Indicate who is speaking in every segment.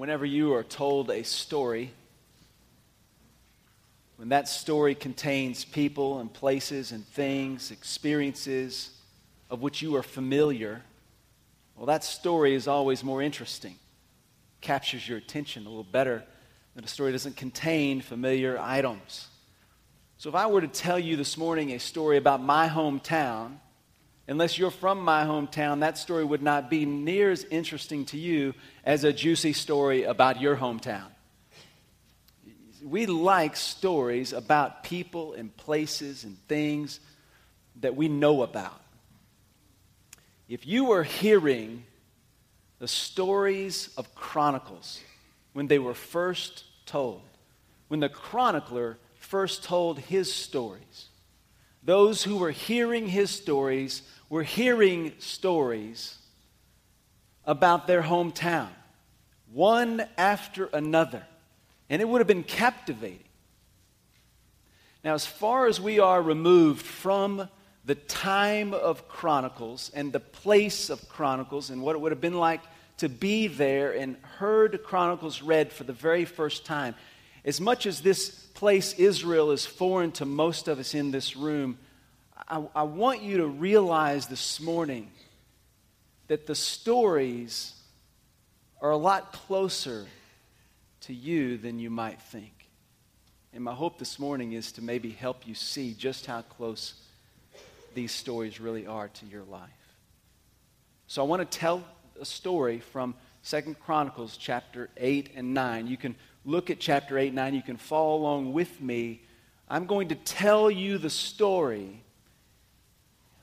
Speaker 1: whenever you are told a story, when that story contains people and places and things, experiences of which you are familiar, well, that story is always more interesting, captures your attention a little better than a story doesn't contain familiar items. So, if I were to tell you this morning a story about my hometown, unless you're from my hometown, that story would not be near as interesting to you as a juicy story about your hometown. We like stories about people and places and things that we know about. If you were hearing the stories of Chronicles when they were first told, when the chronicler first told his stories. Those who were hearing his stories were hearing stories about their hometown, one after another. And it would have been captivating. Now, as far as we are removed from the time of Chronicles and the place of Chronicles and what it would have been like to be there and heard Chronicles read for the very first time, as much as this place, Israel, is foreign to most of us in this room, I, I want you to realize this morning that the stories are a lot closer to you than you might think. And my hope this morning is to maybe help you see just how close these stories really are to your life. So I want to tell a story from Second Chronicles chapter 8 and 9. You can look at chapter 8 and 9. You can follow along with me. I'm going to tell you the story,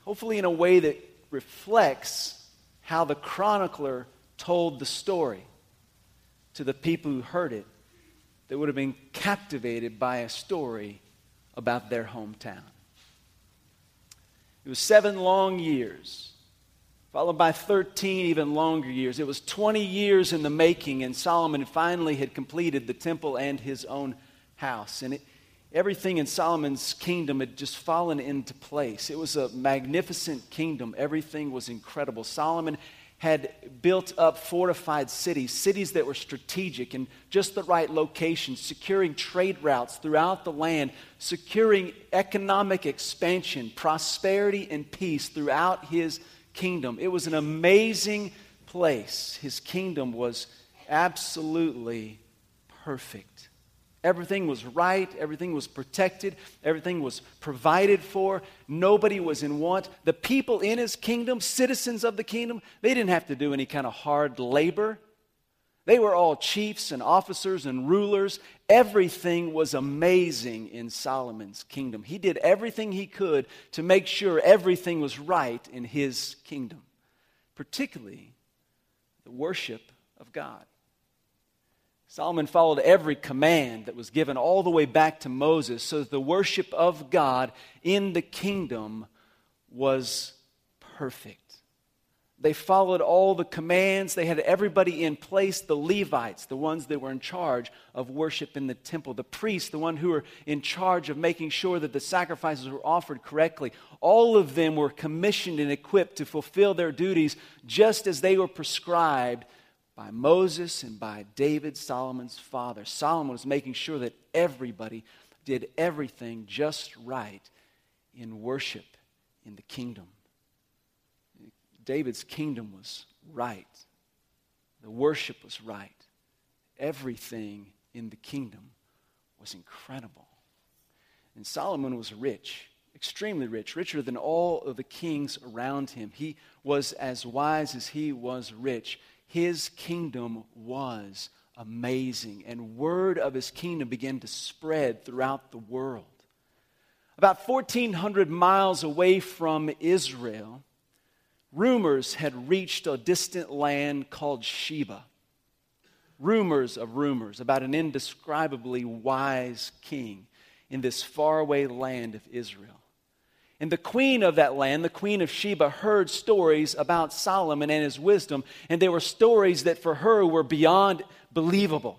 Speaker 1: hopefully in a way that reflects how the chronicler told the story to the people who heard it that would have been captivated by a story about their hometown. It was seven long years followed by 13 even longer years. It was 20 years in the making, and Solomon finally had completed the temple and his own house. And it, everything in Solomon's kingdom had just fallen into place. It was a magnificent kingdom, everything was incredible. Solomon had built up fortified cities, cities that were strategic in just the right locations, securing trade routes throughout the land, securing economic expansion, prosperity, and peace throughout his kingdom. It was an amazing place. His kingdom was absolutely perfect. Everything was right, everything was protected, everything was provided for, nobody was in want. The people in his kingdom, citizens of the kingdom, they didn't have to do any kind of hard labor. They were all chiefs and officers and rulers. Everything was amazing in Solomon's kingdom. He did everything he could to make sure everything was right in his kingdom, particularly the worship of God. Solomon followed every command that was given all the way back to Moses so that the worship of God in the kingdom was perfect. They followed all the commands. They had everybody in place the Levites, the ones that were in charge of worship in the temple, the priests, the one who were in charge of making sure that the sacrifices were offered correctly. All of them were commissioned and equipped to fulfill their duties just as they were prescribed by Moses and by David, Solomon's father. Solomon was making sure that everybody did everything just right in worship in the kingdom. David's kingdom was right, the worship was right, everything in the kingdom was incredible. And Solomon was rich, extremely rich, richer than all of the kings around him. He was as wise as he was rich. His kingdom was amazing, and word of his kingdom began to spread throughout the world. About 1,400 miles away from Israel, rumors had reached a distant land called Sheba. Rumors of rumors about an indescribably wise king in this faraway land of Israel. And the queen of that land, the queen of Sheba, heard stories about Solomon and his wisdom, and they were stories that for her were beyond believable.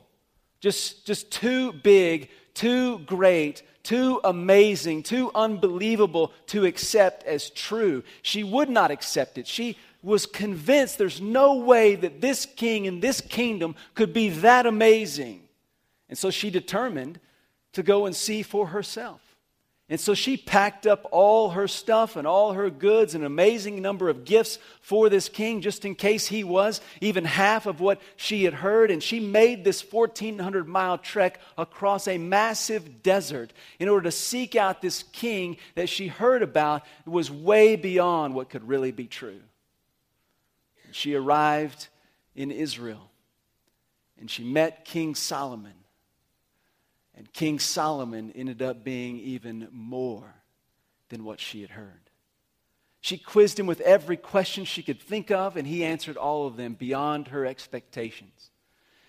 Speaker 1: Just, just too big, too great too amazing, too unbelievable to accept as true. She would not accept it. She was convinced there's no way that this king and this kingdom could be that amazing. And so she determined to go and see for herself. And so she packed up all her stuff and all her goods, and an amazing number of gifts for this king, just in case he was even half of what she had heard. And she made this 1,400 mile trek across a massive desert in order to seek out this king that she heard about it was way beyond what could really be true. She arrived in Israel and she met King Solomon. And King Solomon ended up being even more than what she had heard. She quizzed him with every question she could think of, and he answered all of them beyond her expectations.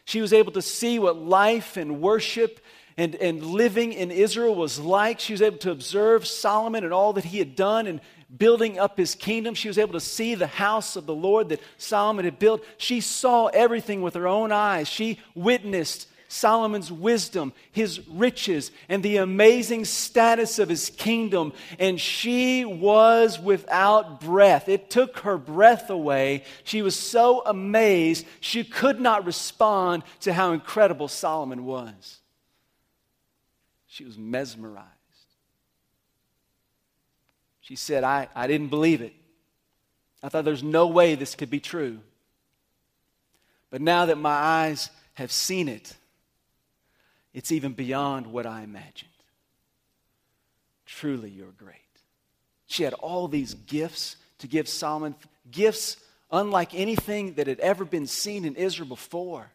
Speaker 1: She was able to see what life and worship and, and living in Israel was like. She was able to observe Solomon and all that he had done and building up his kingdom. She was able to see the house of the Lord that Solomon had built. She saw everything with her own eyes. She witnessed Solomon's wisdom, his riches, and the amazing status of his kingdom. And she was without breath. It took her breath away. She was so amazed, she could not respond to how incredible Solomon was. She was mesmerized. She said, I, I didn't believe it. I thought there's no way this could be true. But now that my eyes have seen it, it's even beyond what I imagined. Truly, you're great. She had all these gifts to give Solomon, gifts unlike anything that had ever been seen in Israel before.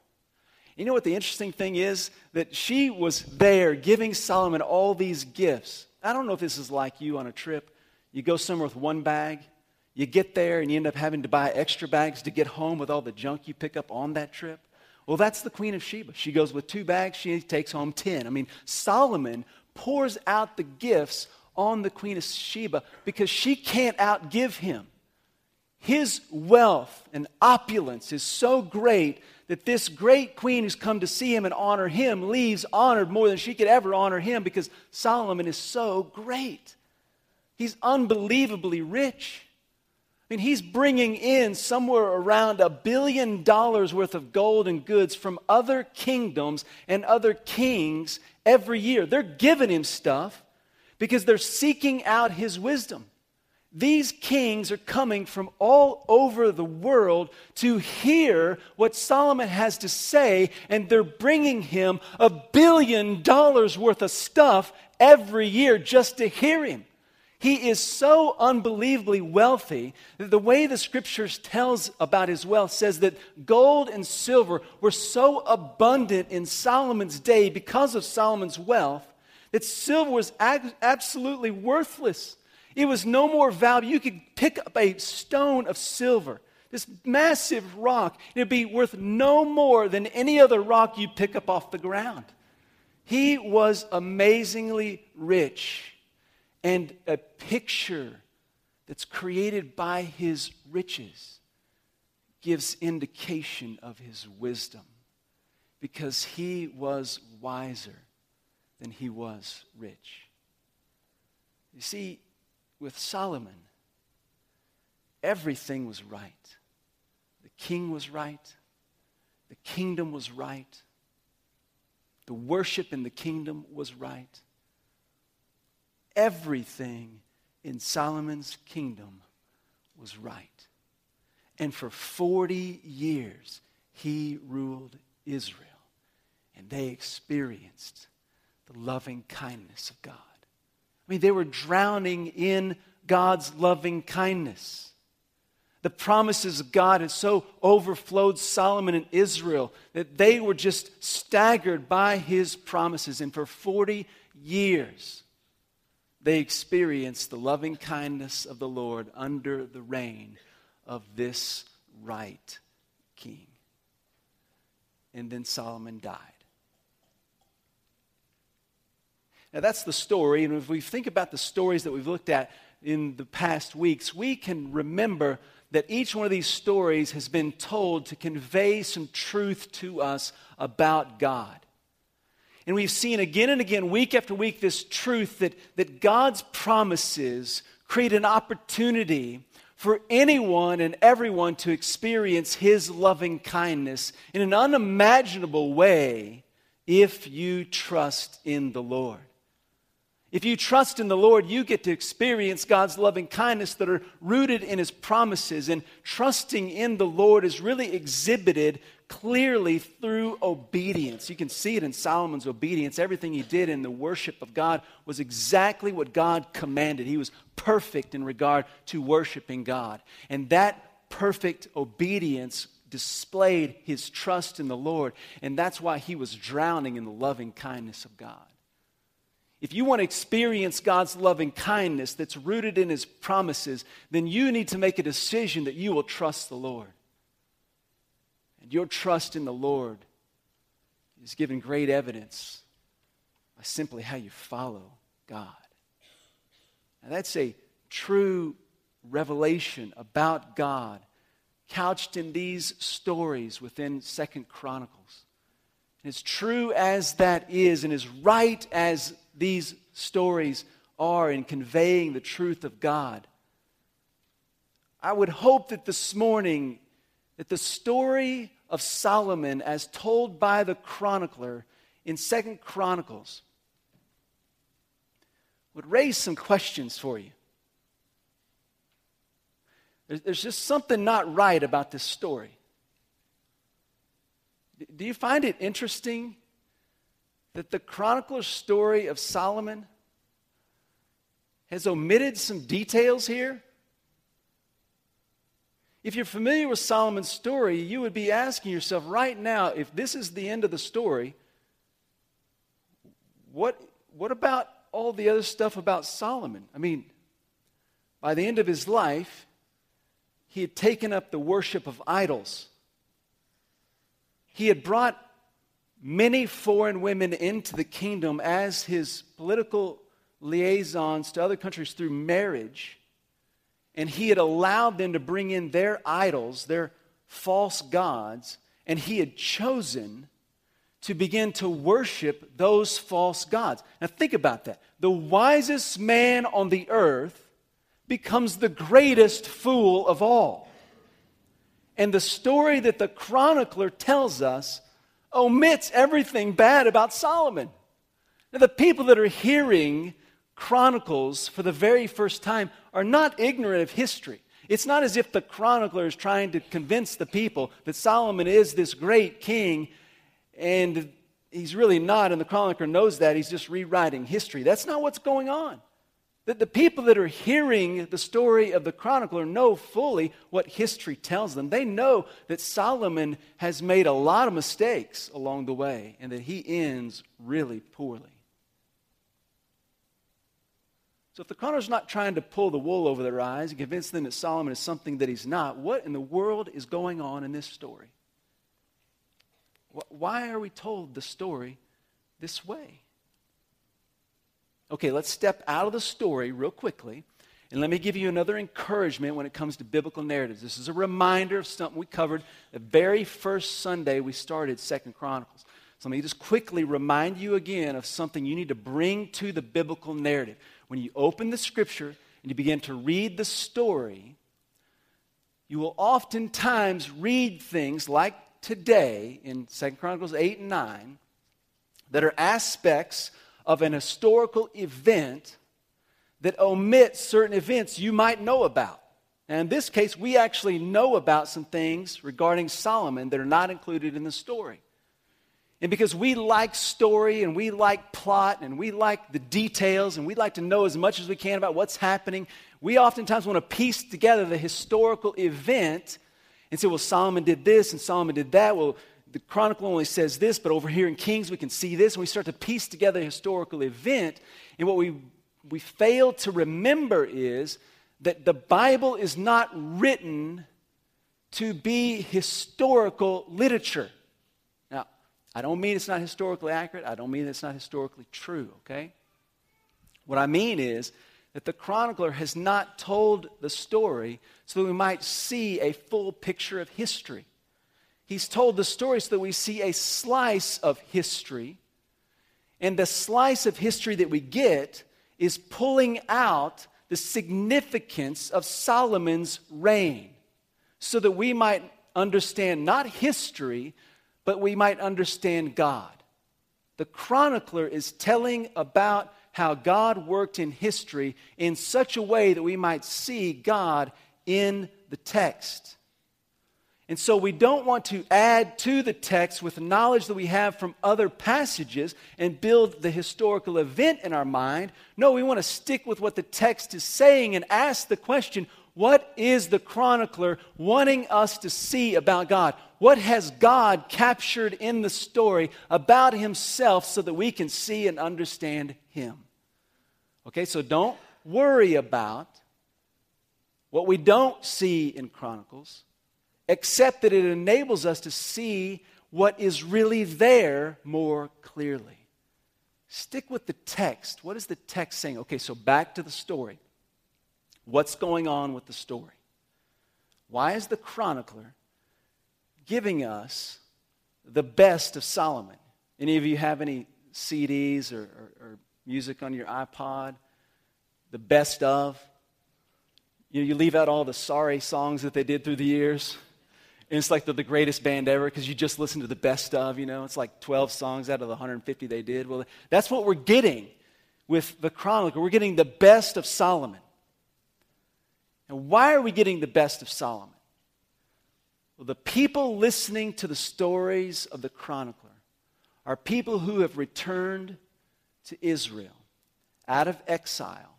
Speaker 1: You know what the interesting thing is? That she was there giving Solomon all these gifts. I don't know if this is like you on a trip. You go somewhere with one bag, you get there, and you end up having to buy extra bags to get home with all the junk you pick up on that trip. Well, that's the Queen of Sheba. She goes with two bags, she takes home 10. I mean, Solomon pours out the gifts on the Queen of Sheba because she can't outgive him. His wealth and opulence is so great that this great queen who's come to see him and honor him leaves honored more than she could ever honor him because Solomon is so great. He's unbelievably rich. I mean, he's bringing in somewhere around a billion dollars worth of gold and goods from other kingdoms and other kings every year. They're giving him stuff because they're seeking out his wisdom. These kings are coming from all over the world to hear what Solomon has to say, and they're bringing him a billion dollars worth of stuff every year just to hear him. He is so unbelievably wealthy that the way the scriptures tells about his wealth says that gold and silver were so abundant in Solomon's day because of Solomon's wealth that silver was ag- absolutely worthless. It was no more valuable. You could pick up a stone of silver, this massive rock, it'd be worth no more than any other rock you pick up off the ground. He was amazingly rich and a picture that's created by his riches gives indication of his wisdom because he was wiser than he was rich. You see, with Solomon, everything was right. The king was right, the kingdom was right, the worship in the kingdom was right everything in Solomon's kingdom was right. And for 40 years, he ruled Israel. And they experienced the loving kindness of God. I mean, they were drowning in God's loving kindness. The promises of God had so overflowed Solomon and Israel that they were just staggered by his promises. And for 40 years, they experienced the loving kindness of the Lord under the reign of this right king. And then Solomon died. Now, that's the story. And if we think about the stories that we've looked at in the past weeks, we can remember that each one of these stories has been told to convey some truth to us about God. And we've seen again and again, week after week, this truth that, that God's promises create an opportunity for anyone and everyone to experience His loving kindness in an unimaginable way if you trust in the Lord. If you trust in the Lord, you get to experience God's loving kindness that are rooted in His promises. And trusting in the Lord is really exhibited clearly through obedience. You can see it in Solomon's obedience. Everything he did in the worship of God was exactly what God commanded. He was perfect in regard to worshiping God. And that perfect obedience displayed his trust in the Lord. And that's why he was drowning in the loving kindness of God. If you want to experience God's loving kindness that's rooted in his promises, then you need to make a decision that you will trust the Lord. And your trust in the Lord is given great evidence by simply how you follow God. Now, that's a true revelation about God couched in these stories within Second Chronicles. And as true as that is, and as right as these stories are in conveying the truth of God, I would hope that this morning that the story of Solomon as told by the chronicler in Second Chronicles would raise some questions for you. There's just something not right about this story. Do you find it interesting that the chronicler's story of Solomon has omitted some details here? If you're familiar with Solomon's story, you would be asking yourself right now if this is the end of the story, what, what about all the other stuff about Solomon? I mean, by the end of his life, he had taken up the worship of idols. He had brought many foreign women into the kingdom as his political liaisons to other countries through marriage and he had allowed them to bring in their idols, their false gods, and he had chosen to begin to worship those false gods. Now, think about that. The wisest man on the earth becomes the greatest fool of all. And the story that the chronicler tells us omits everything bad about Solomon. Now, the people that are hearing Chronicles for the very first time are not ignorant of history. It's not as if the chronicler is trying to convince the people that Solomon is this great king and he's really not, and the chronicler knows that. He's just rewriting history. That's not what's going on. That the people that are hearing the story of the chronicler know fully what history tells them. They know that Solomon has made a lot of mistakes along the way and that he ends really poorly. So if the chronicler's not trying to pull the wool over their eyes and convince them that Solomon is something that he's not, what in the world is going on in this story? Why are we told the story this way? Okay, let's step out of the story real quickly. And let me give you another encouragement when it comes to biblical narratives. This is a reminder of something we covered the very first Sunday we started Second Chronicles. So let me just quickly remind you again of something you need to bring to the biblical narrative when you open the scripture and you begin to read the story, you will oftentimes read things like today in 2 Chronicles 8 and 9 that are aspects of an historical event that omit certain events you might know about. And in this case, we actually know about some things regarding Solomon that are not included in the story. And because we like story and we like plot and we like the details and we like to know as much as we can about what's happening, we oftentimes want to piece together the historical event and say, well, Solomon did this and Solomon did that. Well, the Chronicle only says this, but over here in Kings we can see this. And we start to piece together a historical event. And what we, we fail to remember is that the Bible is not written to be historical literature. I don't mean it's not historically accurate. I don't mean it's not historically true, okay? What I mean is that the chronicler has not told the story so that we might see a full picture of history. He's told the story so that we see a slice of history. And the slice of history that we get is pulling out the significance of Solomon's reign so that we might understand not history, but we might understand God. The chronicler is telling about how God worked in history in such a way that we might see God in the text. And so we don't want to add to the text with knowledge that we have from other passages and build the historical event in our mind. No, we want to stick with what the text is saying and ask the question what is the chronicler wanting us to see about God? What has God captured in the story about himself so that we can see and understand him? Okay, so don't worry about what we don't see in Chronicles, except that it enables us to see what is really there more clearly. Stick with the text. What is the text saying? Okay, so back to the story. What's going on with the story? Why is the chronicler giving us the best of Solomon? Any of you have any CDs or, or, or music on your iPod? The best of? You, know, you leave out all the sorry songs that they did through the years. And it's like they're the greatest band ever because you just listen to the best of, you know. It's like 12 songs out of the 150 they did. Well, that's what we're getting with the Chronicle. We're getting the best of Solomon. And why are we getting the best of Solomon? Well, the people listening to the stories of the chronicler are people who have returned to Israel out of exile.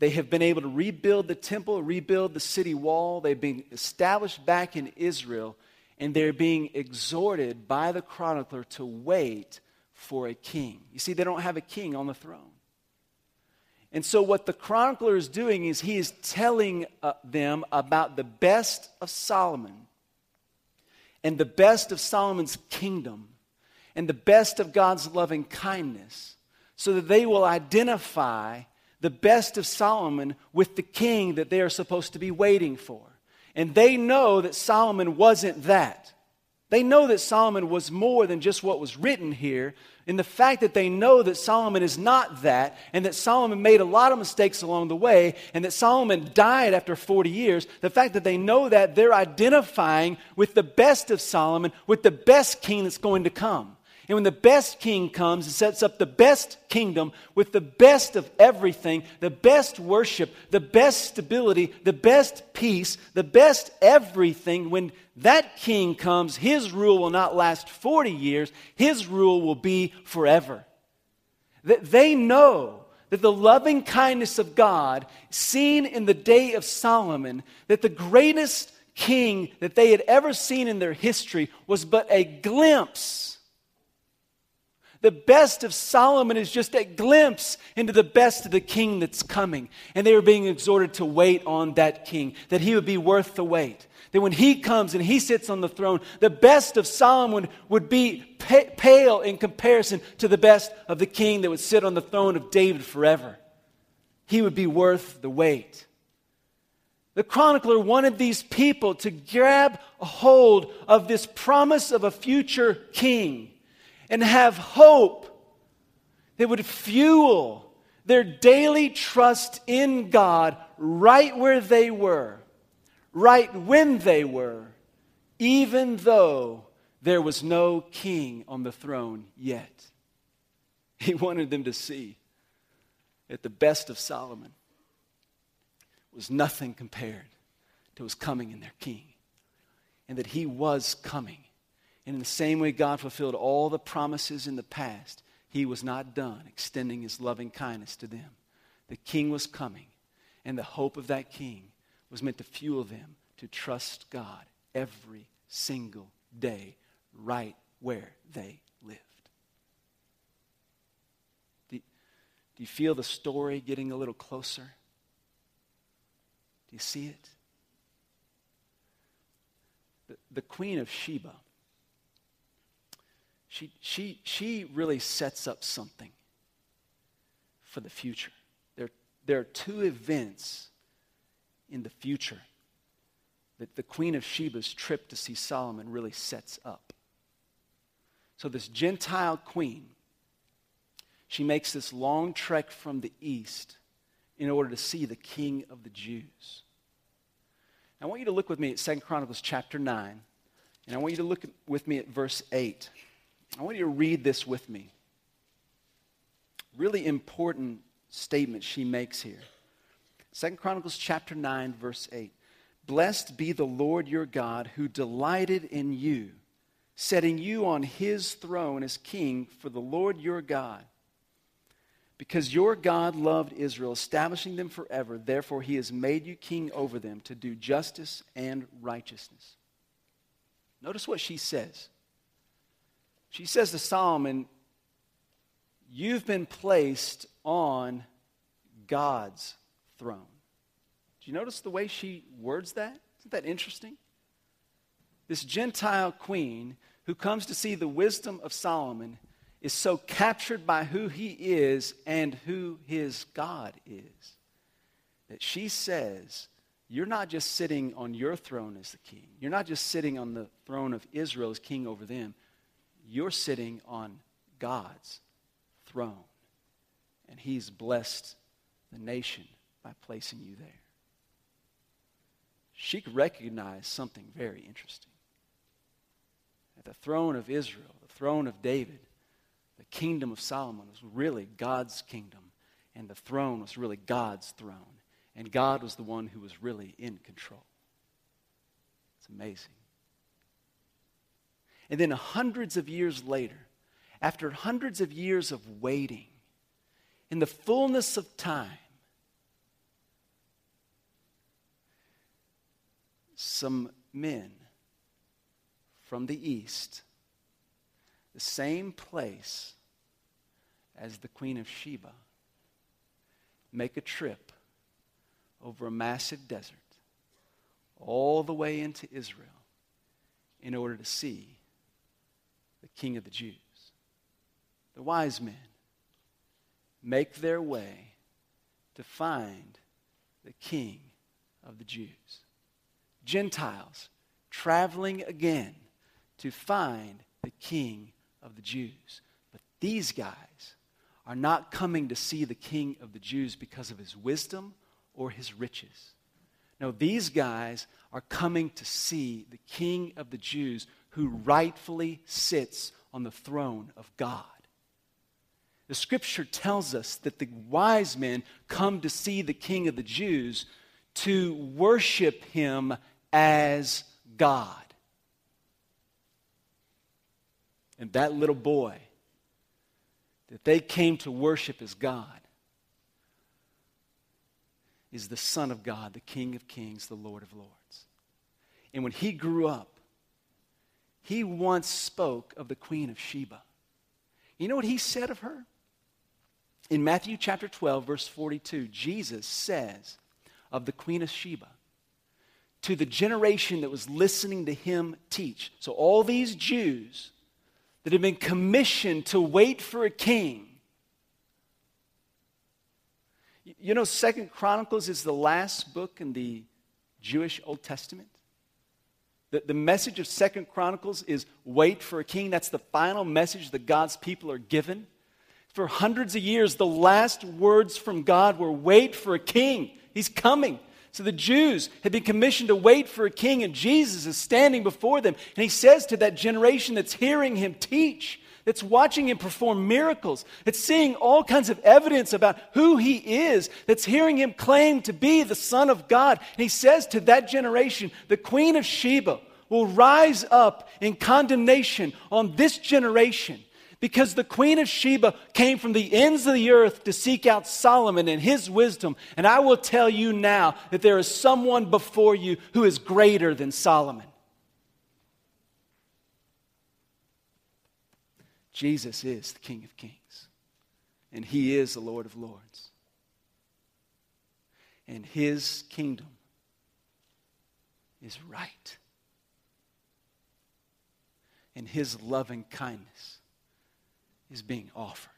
Speaker 1: They have been able to rebuild the temple, rebuild the city wall. They've been established back in Israel, and they're being exhorted by the chronicler to wait for a king. You see, they don't have a king on the throne. And so, what the chronicler is doing is he is telling uh, them about the best of Solomon and the best of Solomon's kingdom and the best of God's loving kindness so that they will identify the best of Solomon with the king that they are supposed to be waiting for. And they know that Solomon wasn't that. They know that Solomon was more than just what was written here, And the fact that they know that Solomon is not that, and that Solomon made a lot of mistakes along the way, and that Solomon died after 40 years, the fact that they know that, they're identifying with the best of Solomon, with the best king that's going to come. And when the best king comes and sets up the best kingdom with the best of everything, the best worship, the best stability, the best peace, the best everything, when that king comes, his rule will not last 40 years, his rule will be forever. That they know that the loving kindness of God, seen in the day of Solomon, that the greatest king that they had ever seen in their history was but a glimpse. The best of Solomon is just a glimpse into the best of the king that's coming. And they were being exhorted to wait on that king, that he would be worth the wait that when he comes and he sits on the throne, the best of Solomon would be pale in comparison to the best of the king that would sit on the throne of David forever. He would be worth the wait. The chronicler wanted these people to grab a hold of this promise of a future king and have hope that would fuel their daily trust in God right where they were right when they were, even though there was no king on the throne yet. He wanted them to see that the best of Solomon was nothing compared to his coming in their king, and that he was coming. And in the same way God fulfilled all the promises in the past, he was not done extending his loving kindness to them. The king was coming, and the hope of that king was meant to fuel them to trust God every single day, right where they lived. Do, do you feel the story getting a little closer? Do you see it? The, the Queen of Sheba, she, she, she really sets up something for the future. There, there are two events in the future that the Queen of Sheba's trip to see Solomon really sets up. So, this Gentile queen, she makes this long trek from the east in order to see the king of the Jews. I want you to look with me at 2 Chronicles chapter 9, and I want you to look with me at verse 8. I want you to read this with me. Really important statement she makes here. 2 Chronicles chapter 9, verse 8. Blessed be the Lord your God who delighted in you, setting you on his throne as king for the Lord your God. Because your God loved Israel, establishing them forever, therefore he has made you king over them to do justice and righteousness. Notice what she says. She says to Solomon, You've been placed on God's throne. Do you notice the way she words that? Isn't that interesting? This Gentile queen who comes to see the wisdom of Solomon is so captured by who he is and who his God is that she says, You're not just sitting on your throne as the king. You're not just sitting on the throne of Israel as king over them. You're sitting on God's throne. And he's blessed the nation by placing you there. She could recognize something very interesting. At the throne of Israel, the throne of David, the kingdom of Solomon was really God's kingdom, and the throne was really God's throne. And God was the one who was really in control. It's amazing. And then, hundreds of years later, after hundreds of years of waiting, in the fullness of time, some men from the east the same place as the Queen of Sheba, make a trip over a massive desert all the way into Israel in order to see King of the Jews. The wise men make their way to find the King of the Jews. Gentiles traveling again to find the King of the Jews. But these guys are not coming to see the king of the Jews because of his wisdom or his riches. No, these guys are coming to see the king of the Jews who rightfully sits on the throne of God. The scripture tells us that the wise men come to see the king of the Jews to worship him as God. and that little boy that they came to worship as God is the Son of God, the King of Kings, the Lord of Lords. And when he grew up, he once spoke of the Queen of Sheba. You know what he said of her? In Matthew chapter 12, verse 42, Jesus says of the Queen of Sheba to the generation that was listening to him teach. So, all these Jews that had been commissioned to wait for a king. You know, Second Chronicles is the last book in the Jewish Old Testament. The, the message of Second Chronicles is wait for a king. That's the final message that God's people are given. For hundreds of years, the last words from God were wait for a king. He's coming. So the Jews had been commissioned to wait for a king, and Jesus is standing before them. And he says to that generation that's hearing him teach, that's watching him perform miracles, that's seeing all kinds of evidence about who he is, that's hearing him claim to be the Son of God. And he says to that generation, the Queen of Sheba will rise up in condemnation on this generation because the queen of Sheba came from the ends of the earth to seek out Solomon and his wisdom. And I will tell you now that there is someone before you who is greater than Solomon. Jesus is the King of Kings, and he is the Lord of Lords. And his kingdom is right. And his loving kindness is being offered.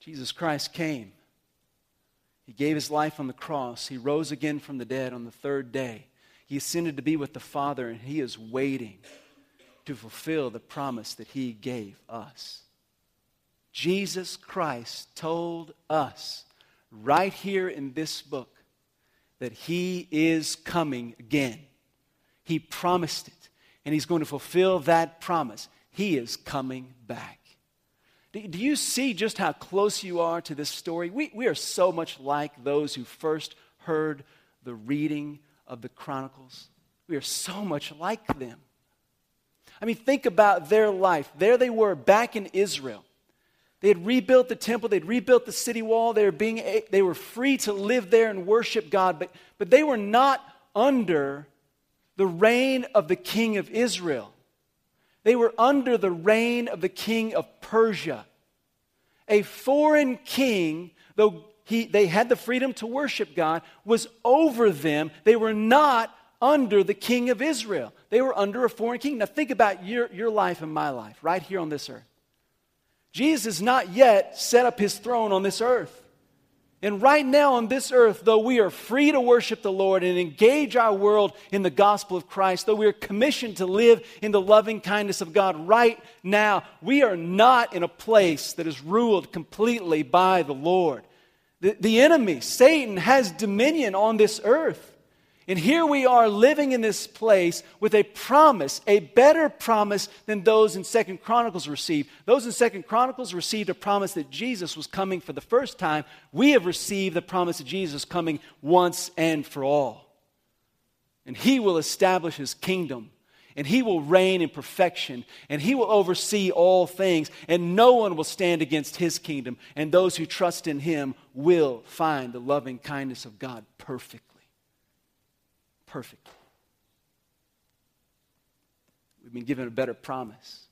Speaker 1: Jesus Christ came. He gave his life on the cross. He rose again from the dead on the third day. He ascended to be with the Father, and he is waiting to fulfill the promise that he gave us. Jesus Christ told us right here in this book that he is coming again. He promised it, and he's going to fulfill that promise. He is coming back. Do you see just how close you are to this story? We, we are so much like those who first heard the reading of the Chronicles. We are so much like them. I mean, think about their life. There they were back in Israel. They had rebuilt the temple, they'd rebuilt the city wall, they were, being, they were free to live there and worship God, but, but they were not under the reign of the king of Israel. They were under the reign of the king of Persia. A foreign king, though he, they had the freedom to worship God, was over them. They were not under the king of Israel. They were under a foreign king. Now, think about your, your life and my life right here on this earth. Jesus has not yet set up his throne on this earth. And right now on this earth, though we are free to worship the Lord and engage our world in the gospel of Christ, though we are commissioned to live in the loving kindness of God right now, we are not in a place that is ruled completely by the Lord. The, the enemy, Satan, has dominion on this earth. And here we are living in this place with a promise, a better promise than those in Second Chronicles received. Those in Second Chronicles received a promise that Jesus was coming for the first time. We have received the promise of Jesus coming once and for all. And he will establish his kingdom, and he will reign in perfection, and he will oversee all things, and no one will stand against his kingdom, and those who trust in him will find the loving kindness of God perfect perfect. We've been given a better promise.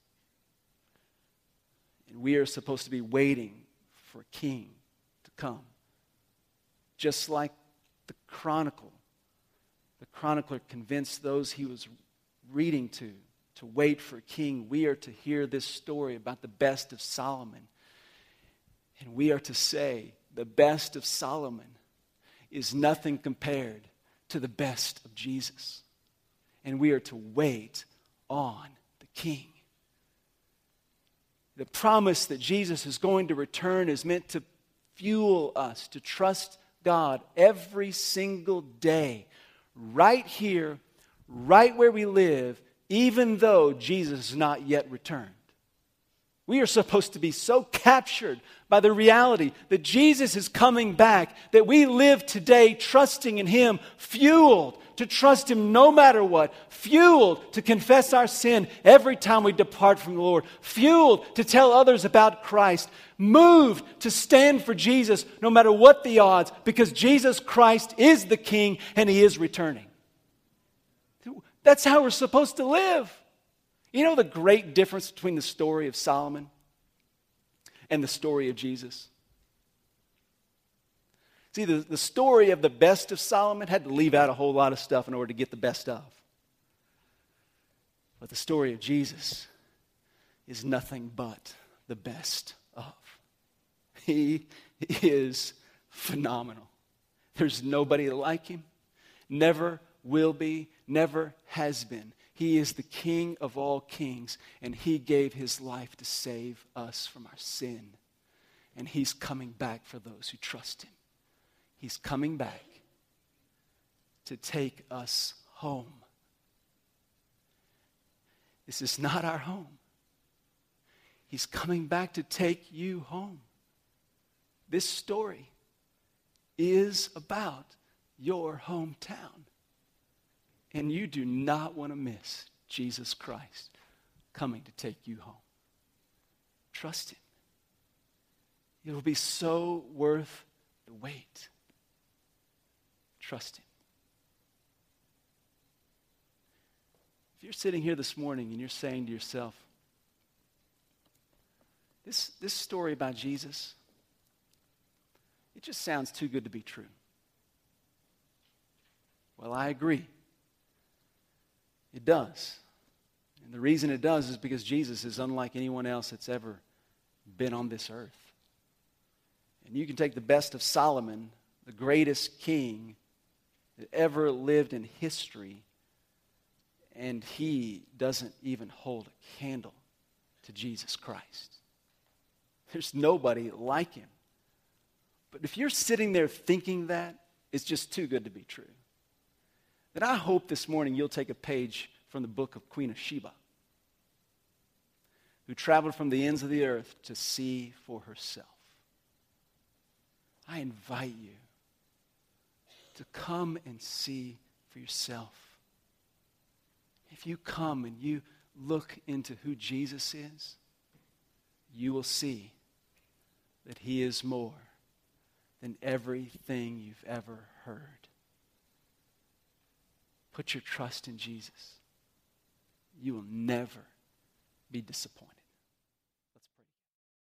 Speaker 1: And we are supposed to be waiting for a king to come. Just like the chronicle. The chronicler convinced those he was reading to to wait for a king. We are to hear this story about the best of Solomon. And we are to say, the best of Solomon is nothing compared to the best of Jesus. And we are to wait on the King. The promise that Jesus is going to return is meant to fuel us to trust God every single day, right here, right where we live, even though Jesus has not yet returned. We are supposed to be so captured by the reality that Jesus is coming back that we live today trusting in Him, fueled to trust Him no matter what, fueled to confess our sin every time we depart from the Lord, fueled to tell others about Christ, moved to stand for Jesus no matter what the odds, because Jesus Christ is the King and He is returning. That's how we're supposed to live. You know the great difference between the story of Solomon and the story of Jesus? See, the, the story of the best of Solomon had to leave out a whole lot of stuff in order to get the best of. But the story of Jesus is nothing but the best of. He is phenomenal. There's nobody like him, never will be, never has been. He is the King of all kings, and He gave His life to save us from our sin. And He's coming back for those who trust Him. He's coming back to take us home. This is not our home. He's coming back to take you home. This story is about your hometown. And you do not want to miss Jesus Christ coming to take you home. Trust Him. It will be so worth the wait. Trust Him. If you're sitting here this morning and you're saying to yourself, this, this story about Jesus, it just sounds too good to be true. Well, I agree. It does. And the reason it does is because Jesus is unlike anyone else that's ever been on this earth. And you can take the best of Solomon, the greatest king that ever lived in history, and he doesn't even hold a candle to Jesus Christ. There's nobody like him. But if you're sitting there thinking that, it's just too good to be true. Then I hope this morning you'll take a page from the book of Queen of Sheba, who traveled from the ends of the earth to see for herself. I invite you to come and see for yourself. If you come and you look into who Jesus is, you will see that he is more than everything you've ever heard. Put your trust in Jesus. You will never be disappointed.